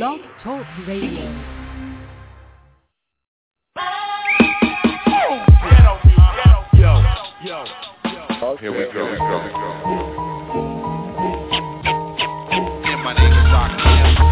Blog Talk Radio. Yo, yo, yo. Here we go, we go, we go. And my name is Rakim.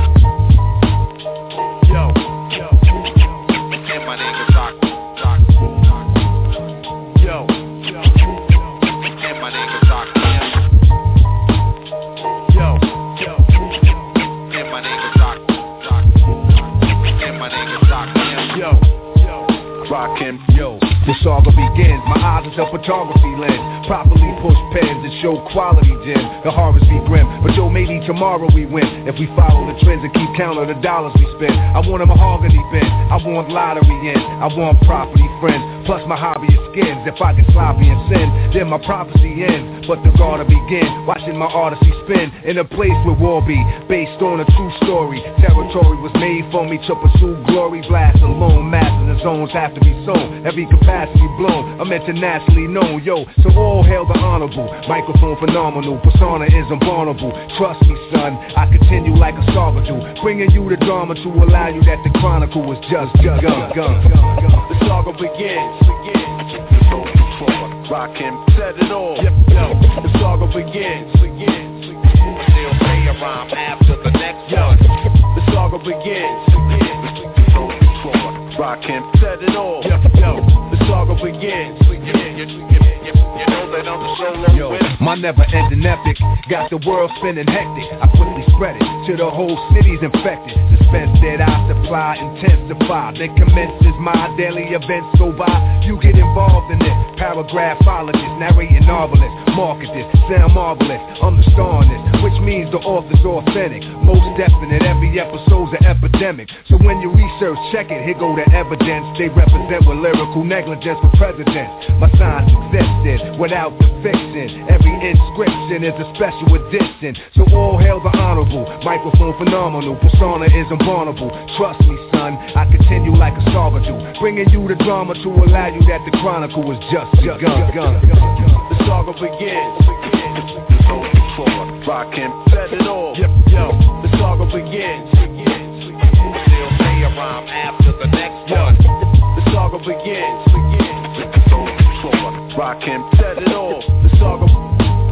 Saga begins. My eyes is a photography lens. Properly push pens and show quality gem. The harvest be grim, but yo, maybe tomorrow we win. If we follow the trends and keep count of the dollars we spend. I want a mahogany bin, I want lottery in, I want property friends. Plus my hobby is skins. If I get sloppy and sin, then my prophecy ends. But the gotta begin, watching my odyssey spin in a place where war be based on a true story. Territory was made for me to pursue glory. Blast alone, masters and zones have to be sown. Every capacity blown, I'm internationally known. Yo, so all hail the honorable. Microphone phenomenal, persona is unvulnerable. Trust me, son, I continue like a saga. Bringing you the drama to allow you that the chronicle was just begun. The saga begins. Rockin'. Set it all. Yo, yo. The saga begins. Begins. Still say a after the next Yo, one. the saga begins. Rockin'. Set it all. Yo, yo. The saga begins. You, you, you, you, you know that I'm the solo Yo, winner. my never-ending epic got the world spinning hectic. I quickly spread it to the whole city's infected. Suspense that I supply intensify. Then commences my daily events go by. You get involved in it. Paragraphologist, narrating novelist, market this, sound marvelous. I'm the star in this, which means the author's authentic. Most definite, every episode's an epidemic. So when you research, check it. Here go the evidence. They represent with lyrical negligence for presidents. My science existed without the fiction. Every inscription is a special edition. So all hail the honorable. Microphone phenomenal. Persona is unvulnerable. Trust me, son. I continue like a saga. Bringing you the drama to allow you that the chronicle was just begun. The saga begins. Rockin'. Set it all. Yo, yo. The saga begins. Still say a rhyme after the next one. the saga begins. Rockin'. Set it all. The saga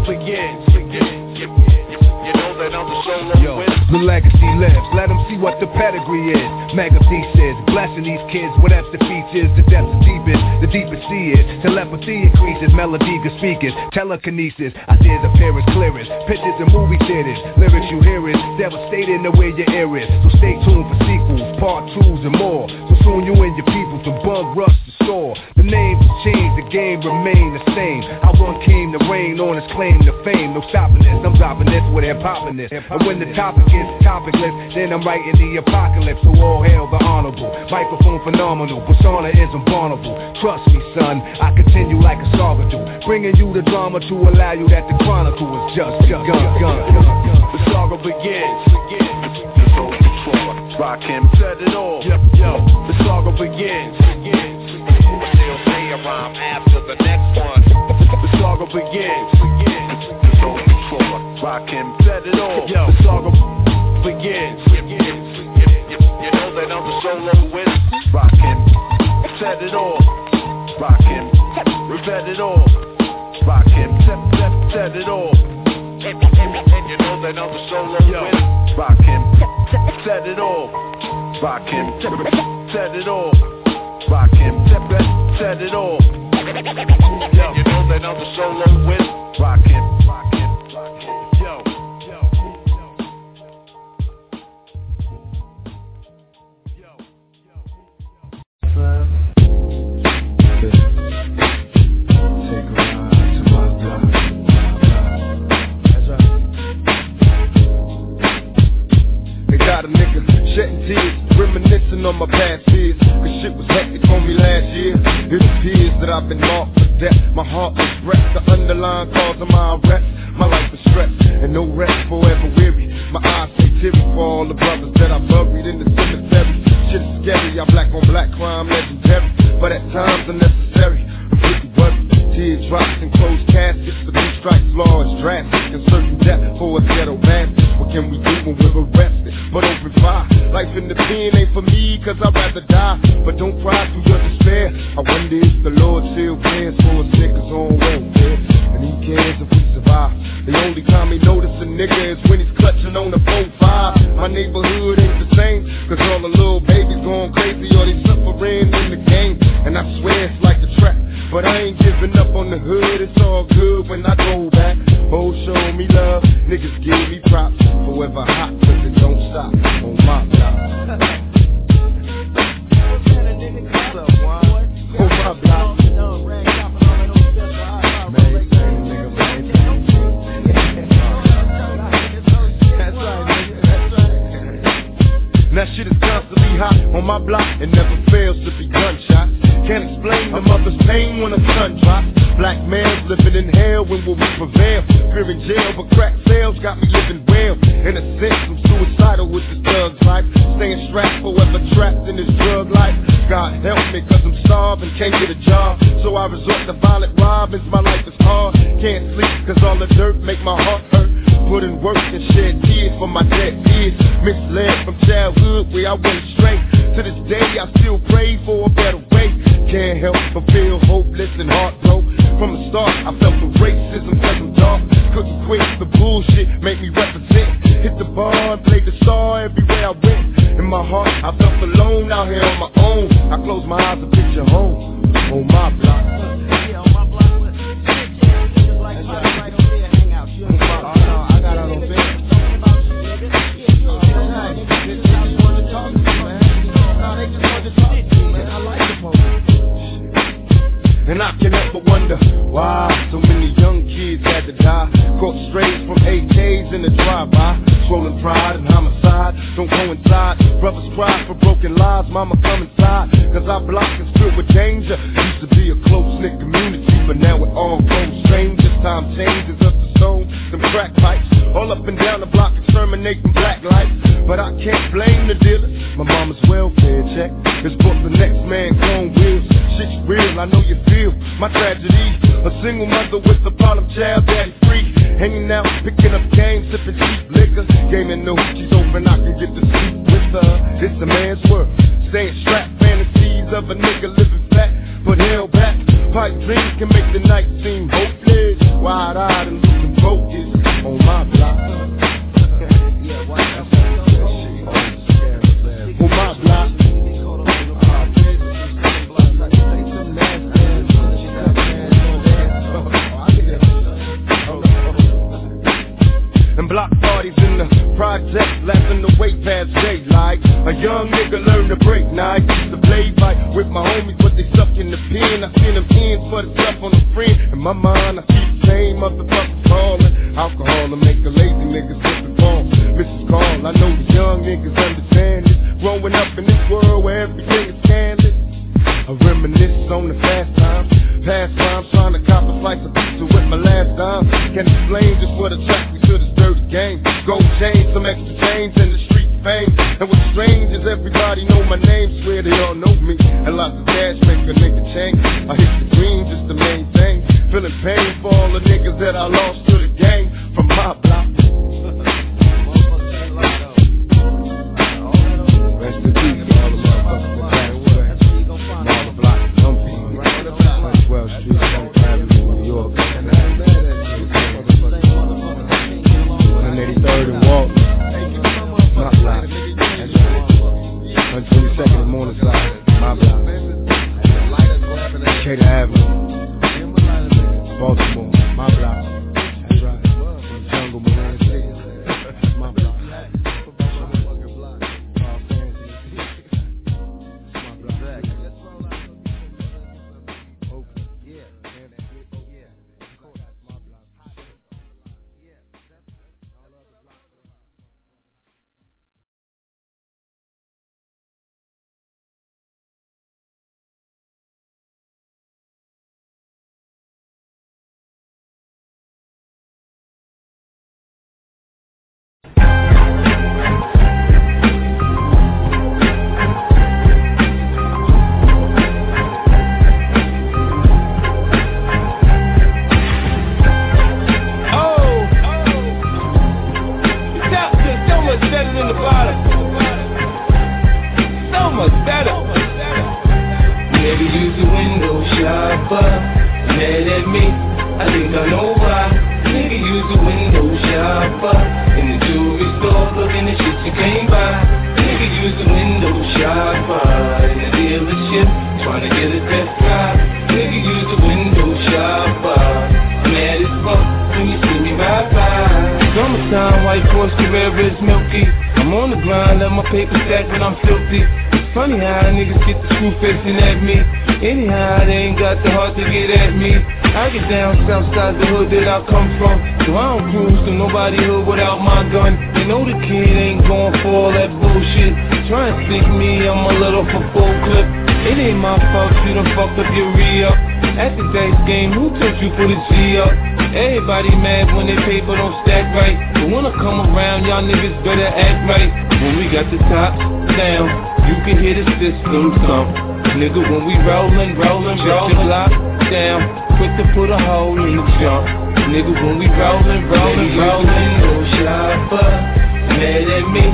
begins. You, you, you know that I'm the solo Yo, the legacy lives. Let them see what the pedigree is. Mega thesis, blessing these kids with the features. The depth is deepest, the deepest sea is. Telepathy increases, melody good speakers, telekinesis. Ideas appearance clearest. Pictures in movie theaters, lyrics you hear is devastating the way your ear is. So stay tuned for sequels, part twos and more. So soon you and your people to bug rush the store. The names have changed, the game remain the same. How one came to reign on his claim to fame. No stopping this, I'm dropping this with hip hopping this. And when the topic is topicless, then I'm writing the apocalypse. So all hail the honorable. Microphone phenomenal, persona is unvulnerable. Trust me, son, I continue like a saga do. Bringing you the drama to allow you that the chronicle is just begun. The saga begins. Rockin'. Set it all. Yo, yo. The saga begins. Still say a rhyme after the next one. The saga begins. Forward rockin'. Set it. Yo, the saga begins. You, know that I'm the solo winner. Rockin'. Set it all. Rockin'. Set it all. Rockin'. Set, set, set it all. And, you know that I'm the solo Yo. winner. Rockin'. Set it all. Rockin'. Set it all. Rockin'. Set, set, it all. And you know that I'm the solo winner. Rockin'. Rockin'. They got a nigga shedding tears, reminiscing on my past years. Cause shit was hectic on me last year. It appears that I've been marked for death. My heart is wrecked, the underlying cause of my arrest. My life is stressed, and no rest forever weary. My eyes say teary for all the brothers that I buried in the cemetery. Shit is scary, I'm black on black crime legendary. But at times unnecessary. I'm pretty worried. Teardrops and closed caskets, the two strikes law is drastic. And certain death for a ghetto bastard can we do when we're arrested? But open fire. Life in the pen ain't for me, cause I'd rather die. But don't cry through your despair. I wonder if the Lord still cares for us niggas on welfare. And he cares if we survive. The only time he notice a nigga is when he's clutching on the phone and work and shed tears for my dead peers. Misled from childhood where I went straight. To this day, I still pray for a better way. Can't help but feel done fucked up your re-up. At the dice game, who took you for the G up? Everybody mad when their paper don't stack right. But when I come around, y'all niggas better act right. When we got the top down, you can hear the system thump. Nigga, when we rollin', rollin', rollin', block down, quick to put a hole in the jump. Nigga, when we rollin', rollin', rollin', no shopper, mad at me.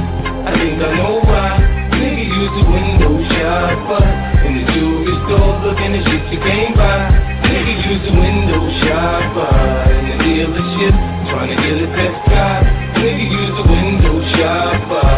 I think I know why. Nigga, use a window shopper in the jewelry store, looking at shit you can't buy. Nigga, use a window shopper in the dealership, trying to get a test drive. Nigga, use a window shopper.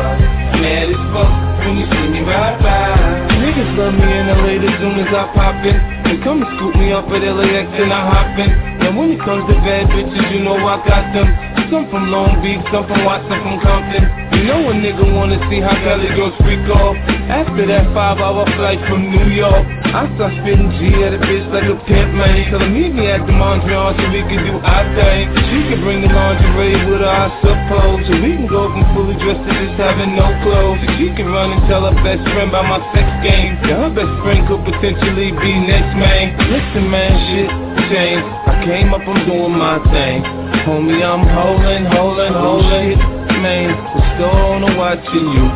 Mad as fuck when you see me ride by. Niggas love me in LA as soon as I pop in. They come and scoop me up at LAX and I hop in. And when it comes to bad bitches, you know I got them. Some from Long Beach, some from Watson, from Compton. You know a nigga wanna see how Cali girls freak off. After that five hour flight from New York, I start spitting G at a bitch like a pimp, man. Tell her meet me at the Mondrian so we can do our thing. She can bring the lingerie with her, I suppose. So we can go from fully dressed to just having no clothes. So she can run and tell her best friend about my sex game. Yeah, her best friend could potentially be next, man. Listen, man, shit changed. I came up, I'm doing my thing. Homie, I'm holding, holding, holding. The store owner watching you.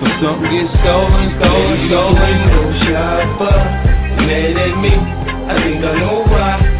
For something get stolen, stolen, stolen. Shopper, mad at me. I think I know why.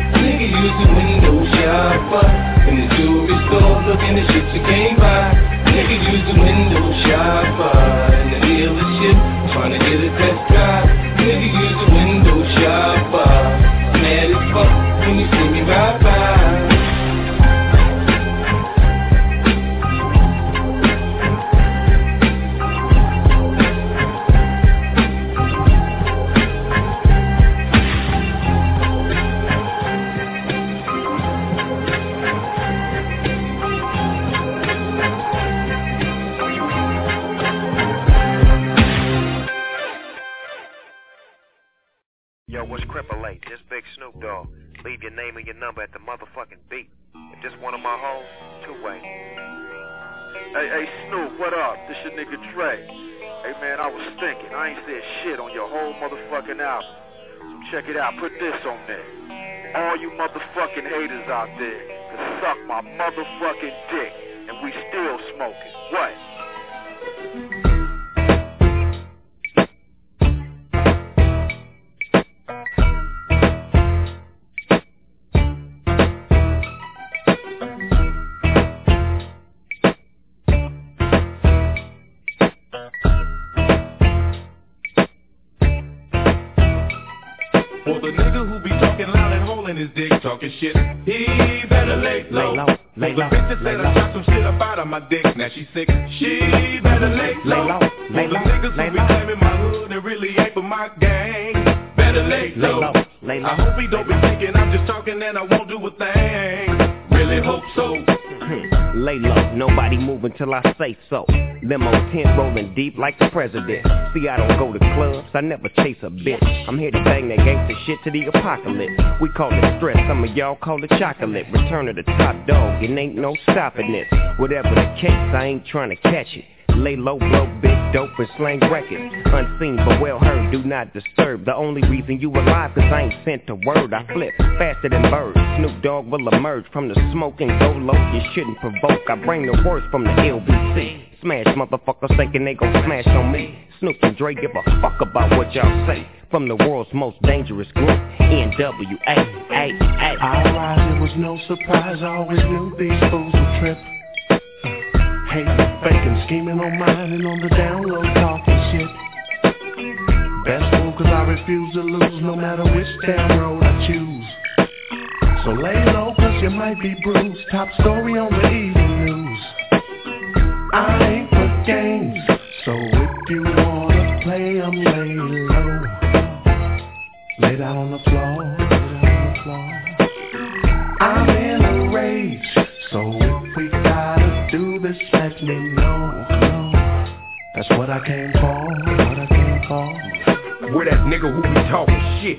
This your nigga Dre. Hey, man, I was thinking. I ain't said shit on your whole motherfucking album. So check it out. Put this on there. All you motherfucking haters out there can suck my motherfucking dick. And we still smoking. What? Talking shit, he better lay low. Lay low, lay the low, bitch said. I shot some shit up out of my dick, now she sick, she better lay Lay low. low, For lay low, niggas lay who be low. claiming my hood and really ain't for my gang, better lay Lay low. low, lay low, I hope he don't lay be thinking I'm just talking and I won't do a thing. Really hope so. Lay low, nobody move until I say so. Limo tent rolling deep like the president. See, I don't go to clubs, I never chase a bitch. I'm here to bang that gangster shit to the apocalypse. We call it stress, some of y'all call it chocolate. Return of the top dog, it ain't no stopping this. Whatever the case, I ain't trying to catch it. Lay low, blow big dope and slang records. Unseen but well heard, do not disturb. The only reason you alive, cause I ain't sent a word. I flip faster than birds. Snoop Dogg will emerge from the smoke and go low. You shouldn't provoke. I bring the worst from the LBC. Smash motherfuckers thinking they gon' smash on me. Snoop and Dre give a fuck about what y'all say. From the world's most dangerous group, NWA. I rise, it was no surprise. I always knew these fools would trip. Hating, faking, scheming on mine and on the download talking shit. Best move cause I refuse to lose no matter which damn road I choose. So lay low cause you might be bruised. Top story on the evening news. I ain't for games, so if you wanna play, I'm lay low. Lay down on the floor. I'm in a rage, so me know. That's what I came for, what I came for. Where that nigga who be talking shit?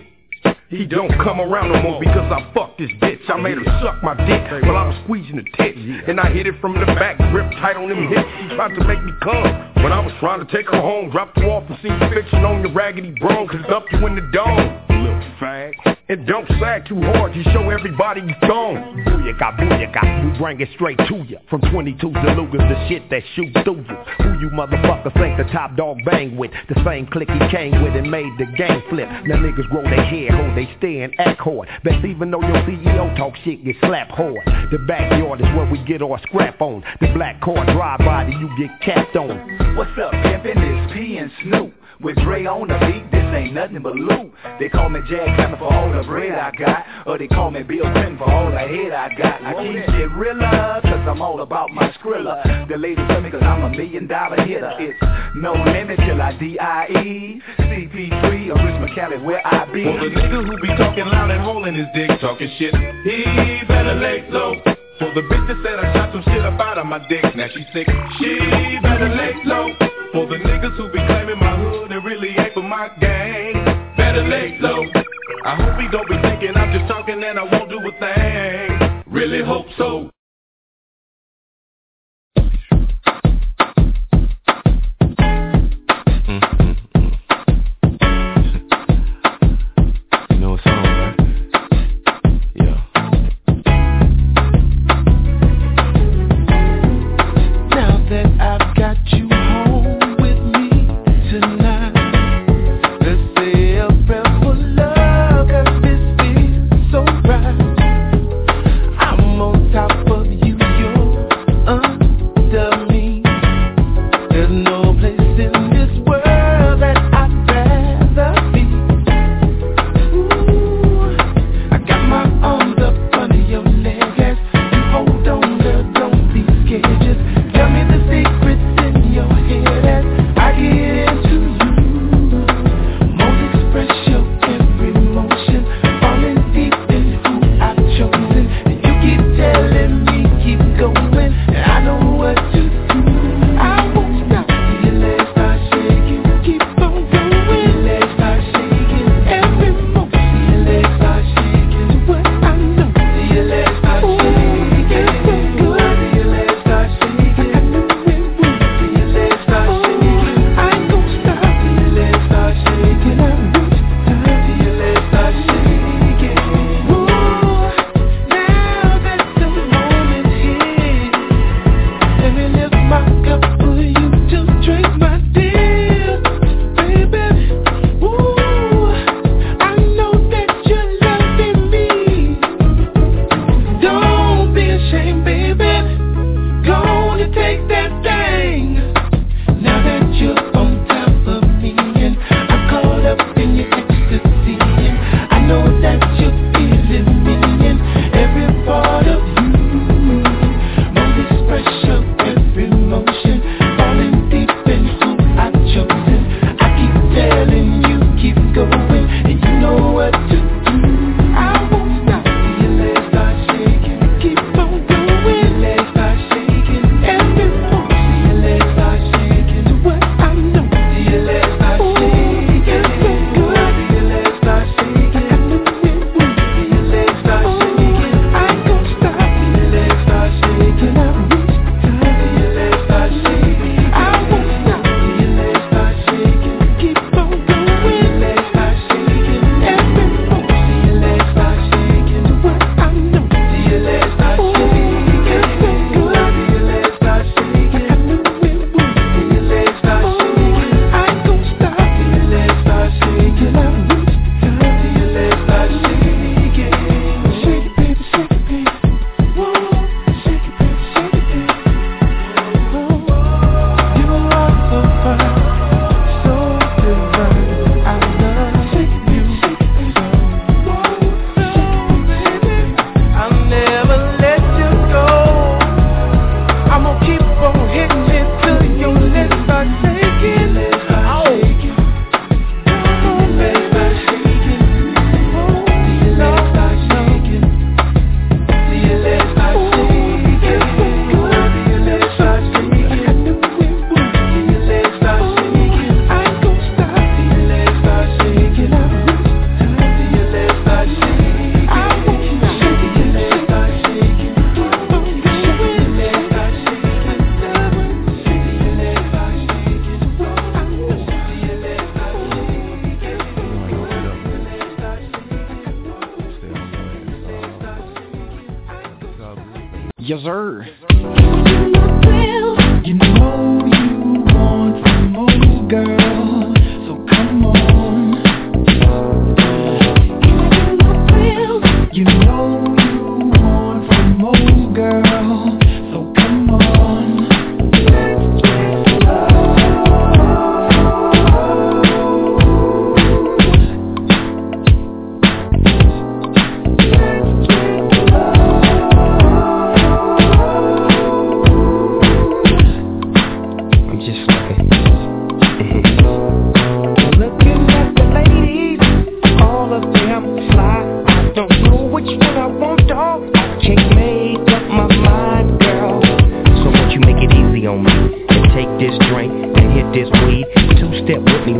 He don't come around no more because I fucked this bitch. I made her suck my dick while I was squeezing the tits. And I hit it from the back, grip tight on them hips. She tried to make me come. When I was trying to take her home, dropped her off and seen fiction on your raggedy bro, cause up you in the dome. Little fag. And don't sag too hard, you show everybody you gone. Booyaka, booyaka, we bring it straight to you. From 22 Delugas, the shit that shoot through you. Who you motherfuckers think the top dog bang with? The same clique he came with and made the game flip. Now niggas grow their hair, hold they stay and act hard. Best even though your CEO talk shit, get slapped hard. The backyard is where we get our scrap on. The black car drive by, you get capped on. What's up, pimpin'? It's P and Snoop. With Dre on the beat, this ain't nothing but loot. They call me Jack Clemmer for all the bread I got. Or they call me Bill Clinton for all the head I got. I keep it realer, cause I'm all about my skrilla. The ladies tell me cause I'm a million dollar hitter. It's no limit till I D-I-E. CP3 or Richmond Cali where I be. For the nigga who be talking loud and holding his dick, talking shit, he better lay low. For the bitch that said I shot some shit up out of my dick, now she sick, she better lay low. For the niggas who be claiming my for my gang, better lay low. I hope he don't be thinking I'm just talking and I won't do a thing. Really hope so.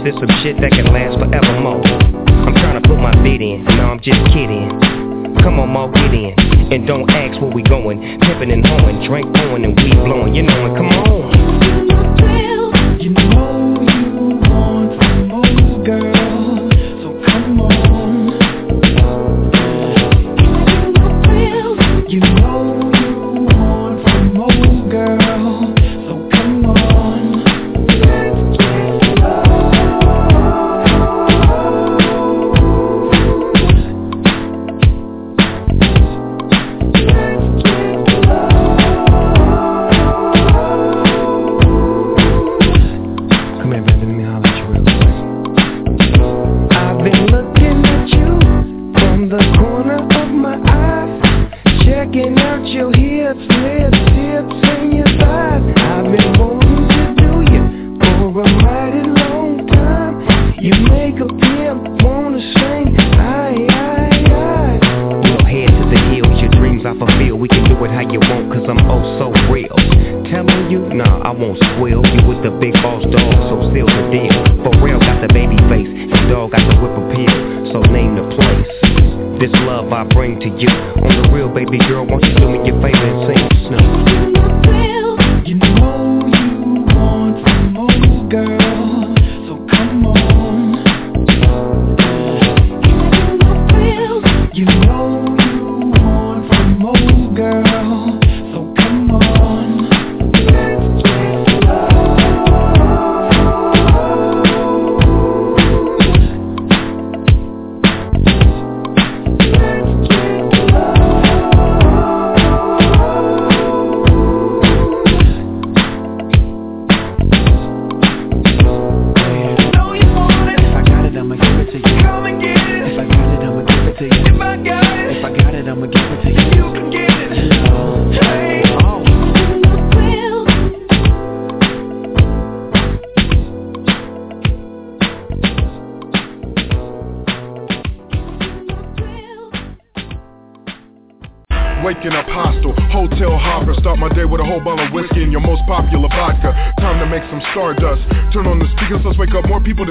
This is some shit that can last forevermore. I'm trying to put my bid in, now I'm just kidding. Come on, Mo, get in, and don't ask where we going. Pimpin' and hoeing, drink pouring and weed blowing, you know it, come on.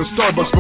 Starbucks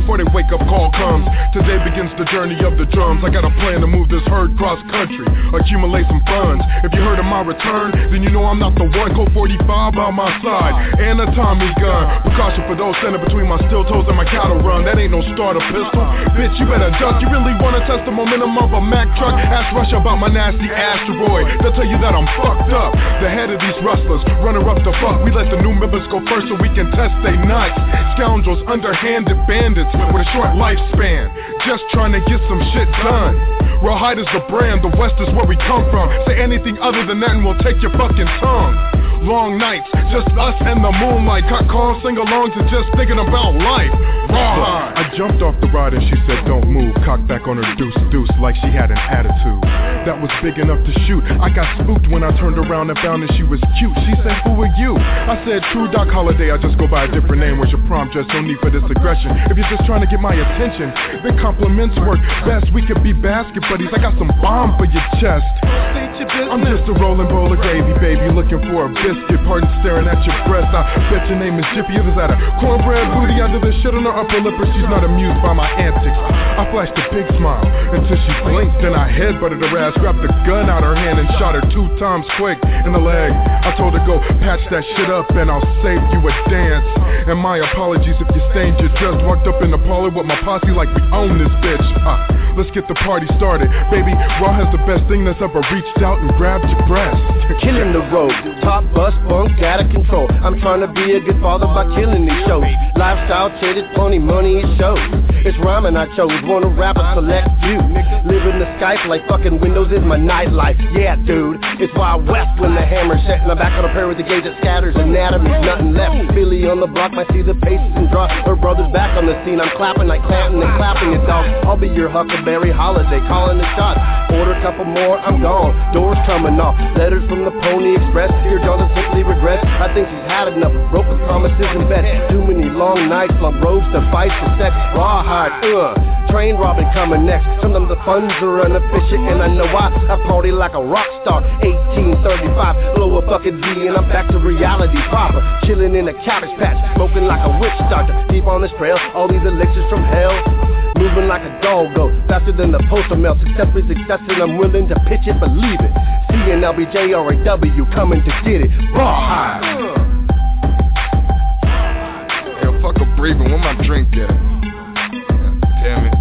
Today the journey of the drums. I got a plan to move this herd cross country, accumulate some funds. If you heard of my return, then you know I'm not the one. Go 45 by my side, and a Tommy gun. Precaution for those standing between my steel toes and my cattle run. That ain't no starter pistol. Bitch, you better duck. You really wanna test the momentum of a Mack truck? Ask Rush about my nasty asteroid. They'll tell you that I'm fucked up. The head of these rustlers, runner up the fuck. We let the new members go first so we can test they nuts. Scoundrels, underhanded bandits with a short lifespan. Just trying to get some shit done. Rawhide is the brand, the West is where we come from. Say anything other than that and we'll take your fucking tongue. Long nights, just us and the moonlight. Cut calls, sing alongs, and just thinking about life. Rawhide. I jumped off the ride and she said, Don't move. Cocked back on her deuce deuce like she had an attitude. That was big enough to shoot. I got spooked when I turned around and found that she was cute. She said, Who are you? I said, True Doc Holliday. I just go by a different name. Where's your prom dress? No need for this aggression. If you're just trying to get my attention, then compliments work best. We could be basket buddies. I got some bomb for your chest. I'm just a rolling bowl of gravy, baby. Looking for a biscuit. Pardon staring at your breast. I bet your name is Jippy. It is that a cornbread booty under the shit on her upper lip, or she's not amused by my antics. I flashed a big smile until she blinked. Then I headbutted her ass, grabbed the gun out her hand, and shot her two times quick in the leg. I told her go patch that shit up, and I'll save you a dance. And my apologies if you stained your dress. Walked up in the parlor with my posse like we own this bitch. Uh, let's get the party started, baby. Raw has the best thing that's ever reached out and grabbed your breast. Killing the road, top bus funk out of control. I'm trying to be a good father by killing these shows. Lifestyle traded, plenty money it shows. It's rhyming I chose, wanna rap a select few. Living the Skype like fucking Windows is my nightlife. Yeah, dude, it's Wild West when the hammer's set. And I'm back on a pair with the gauge that scatters anatomy, nothing left. Billy on the block might see the paces and draw. Her brother's back on the scene. I'm clapping like clapping and clapping it, dog. I'll be your Huckleberry holiday, calling the shots. Order a couple more, I'm gone. Doors coming off. Letters from the Pony Express. Your daughter simply regrets. I think she's had enough. Broken promises and bets. Too many long nights, long roads to fight for sex. Rawhide, uh. Train robbing coming next. Sometimes the funds are inefficient, and I know why. I party like a rock star. 1835, blow a bucket D, and I'm back to reality proper. Chilling in a cabbage patch, smoking like a witch doctor. Deep on this trail, all these elixirs from hell. Moving like a doggo, faster than the postal mail. Success is success, and I'm willing to pitch it, believe it. CNLBJ or a W coming to get it. Rawhide. Yo, breathing, where my drink at? Damn it.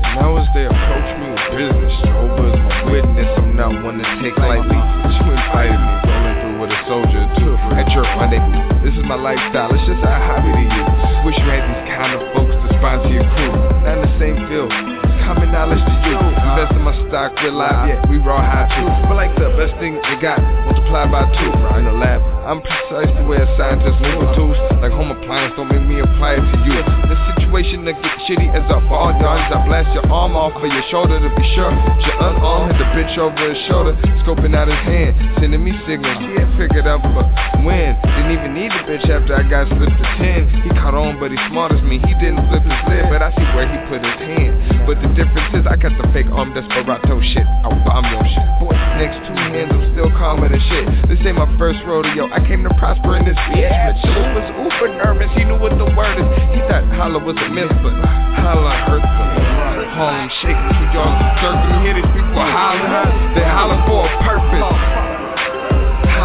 And now as they approach me with business, Jehovah is my witness. I'm not one to take lightly. But you invited me, rolling through with a soldier too. At your rendezvous. This is my lifestyle, it's just a hobby to you. Wish you had these kind of folks to sponsor your crew. Not in the same field. Common knowledge to you. Invest in my stock, real life, yeah, we raw high too. But like the best thing you got, multiply by two. In the lab, I'm precise the way a scientist move with tools. Like home appliance, don't make me apply it to you. The situation that get shitty as a ball dodge. I blast your arm off of your shoulder to be sure. Your unarmed, hit the bitch over his shoulder, scoping out his hand, sending me signals. He had figured out but when. Didn't even need the bitch after I got slipped to 10. He caught on, but he smart as me. He didn't flip his lid, but I see where he put his hand. But the difference is I got the fake arm desperado shit. I'll bomb your shit. Boy, next two hands, I'm still calmer than shit. This ain't my first rodeo. I came to prosper in this bitch. But Chillin was uber nervous. He knew what the word is. He thought holla was a myth, but holla them. Harlem shake to y'all jerking. Hear these people hollering. They holler for a purpose.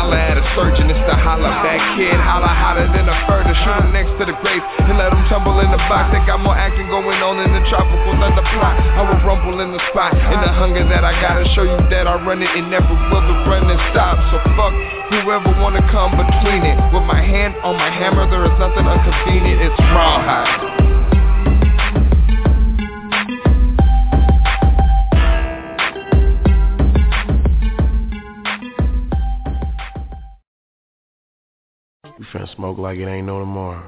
Holla at a surgeon, it's the holla back kid. Holla hotter than a further. Shoot next to the grave and let let 'em tumble in the box. They got more acting going on in the tropical thunder plot. I will rumble in the spot. In the hunger that I gotta show you that I run it and never will the running stop. So fuck whoever wanna come between it. With my hand on my hammer, there is nothing inconvenient. It's. We Finna smoke like it ain't no tomorrow.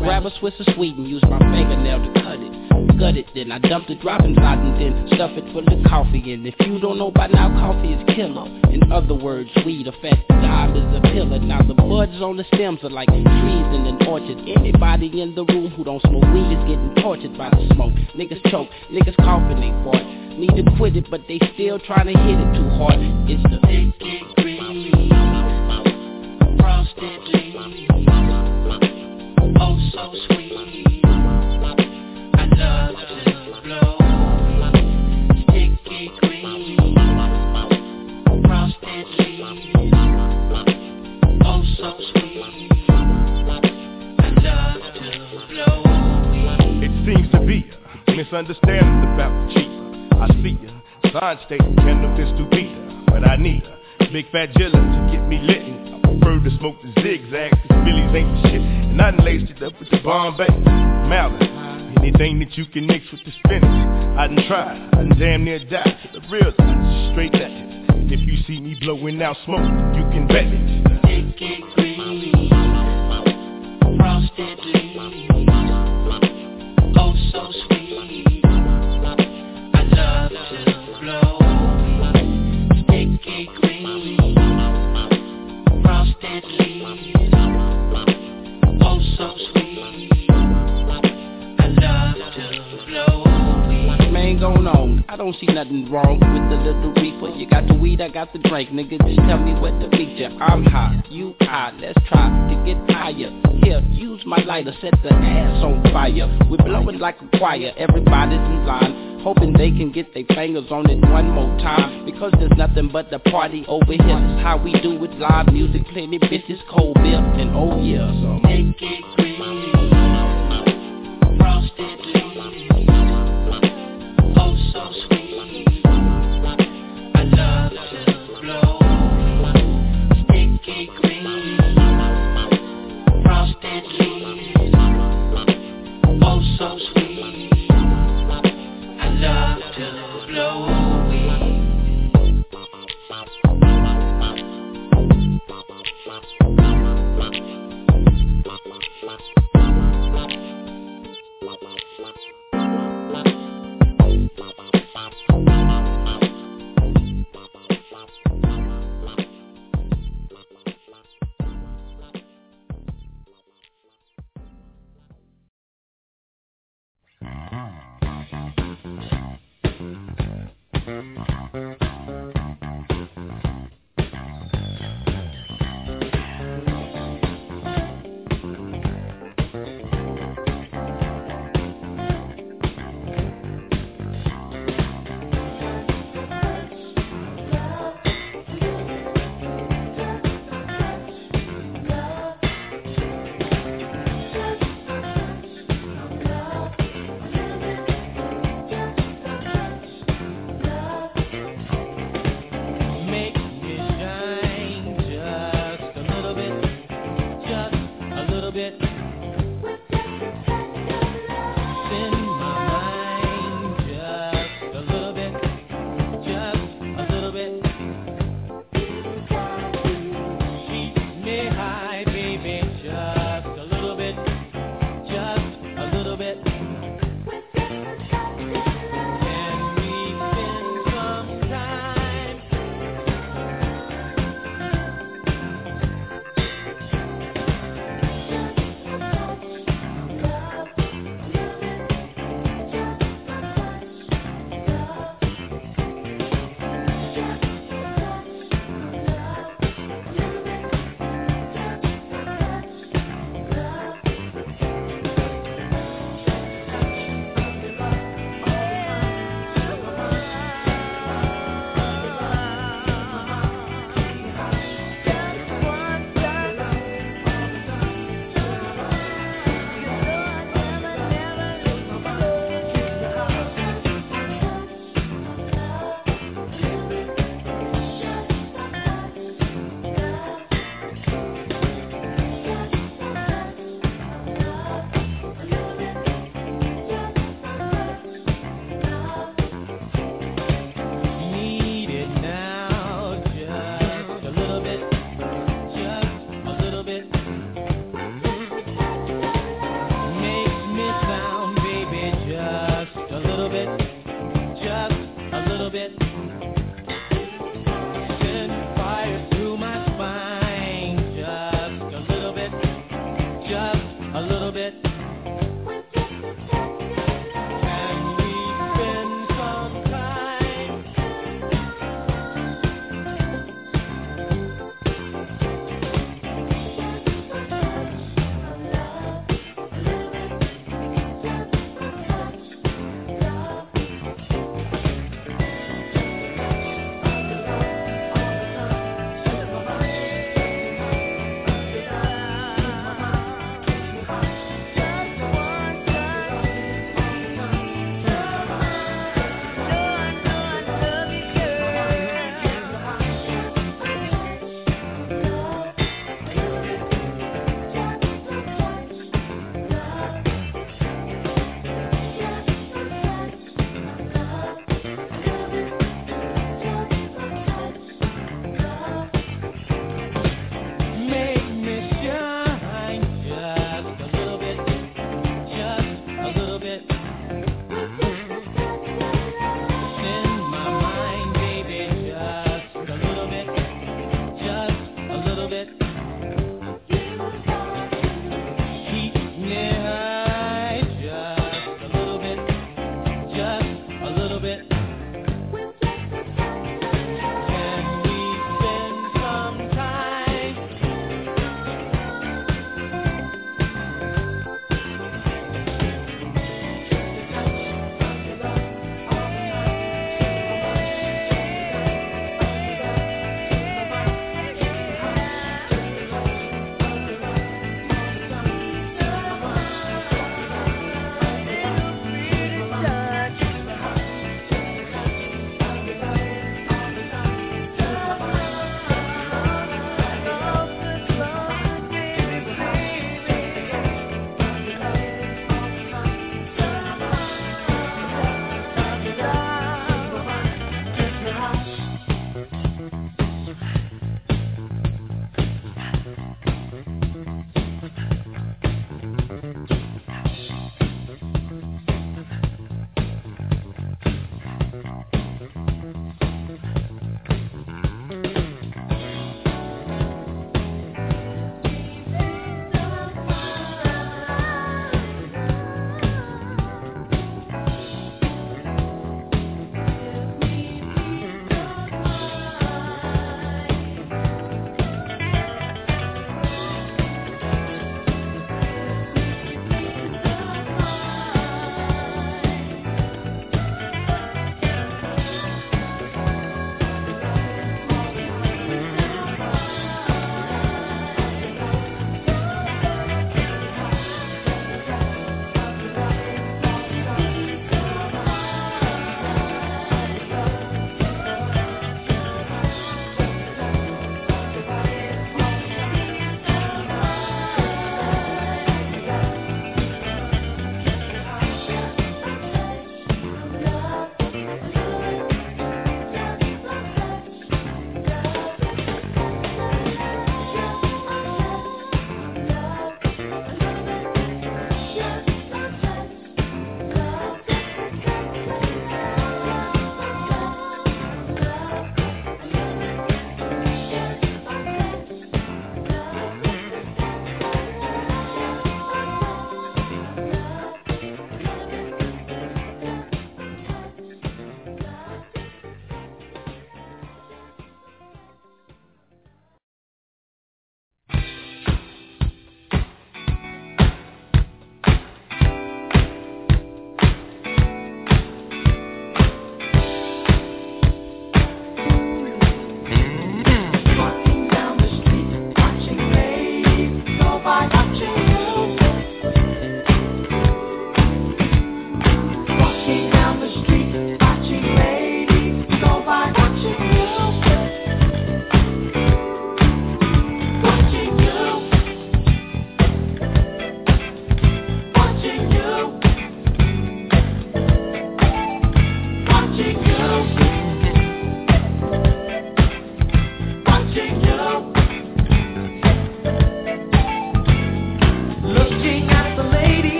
Grab a Swiss of Sweden, use my fingernail to Gut it, then I dump the drop inside and then stuff it full of coffee. And if you don't know by now, coffee is killer. In other words, weed, affects dime is a pillar. Now the buds on the stems are like trees in an orchard. Anybody in the room who don't smoke weed is getting tortured by the smoke. Niggas choke, niggas coughing, they fart. Need to quit it, but they still trying to hit it too hard. It's the big green, frosted frosted oh so sweet. Misunderstanding about the cheap. I see ya, sign stating cannabis to be ya, but I need a big fat jilla to get me lit. I prefer to smoke the zigzag, cause Billy's ain't shit. And I done laced it up with the Bombay, Malin. Anything that you can mix with the spinach, I done tried, I done damn near died. The real thing, straight And if you see me blowing out smoke, you can bet it. Sticky green, frosted leaves, oh so sweet. I love to blow sticky green, frosted leaves, oh so sweet. Man, going on. I don't see nothing wrong with the little reefer. You got the weed, I got the drink. Nigga, just tell me what to feature. I'm high, you high. Let's try to get higher. Here, use my lighter, set the ass on fire. We're blowing like a choir. Everybody's in line. Hoping they can get their fingers on it one more time Because there's nothing but the party over here That's how we do it, live music, plenty bitches, cold beer And oh yeah, so make it green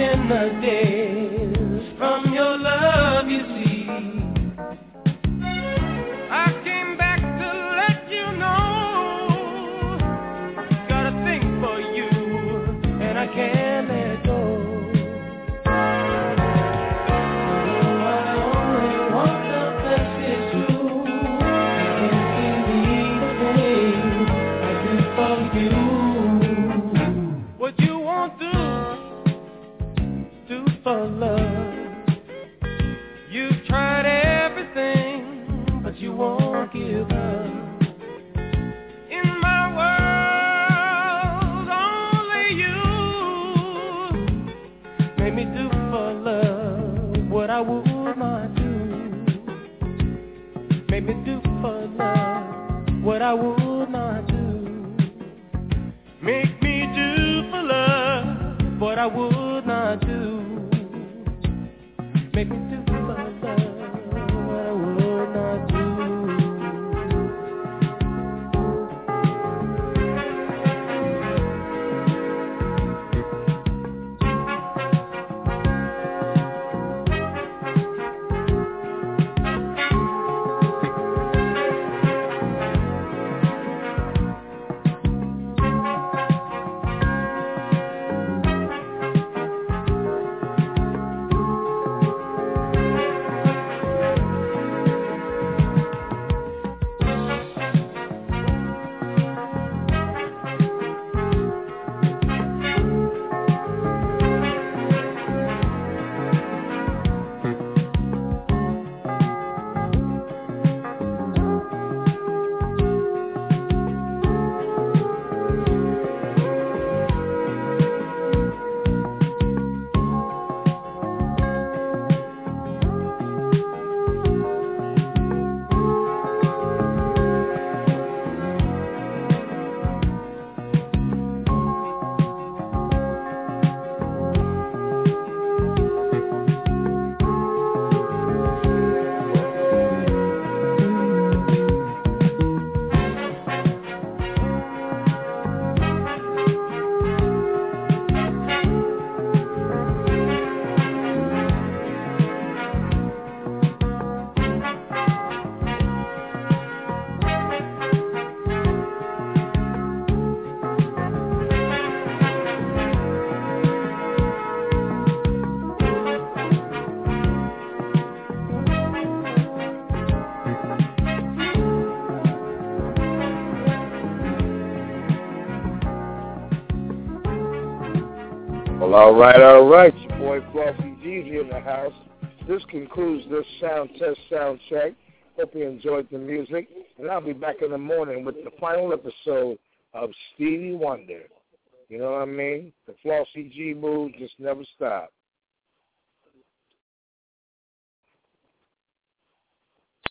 in the day. All right, all right. Your boy Fluffy here in the house. This concludes this sound test sound check. Hope you enjoyed the music, and I'll be back in the morning with the final episode of Stevie Wonder. You know what I mean? The Flossy G mood just never stops.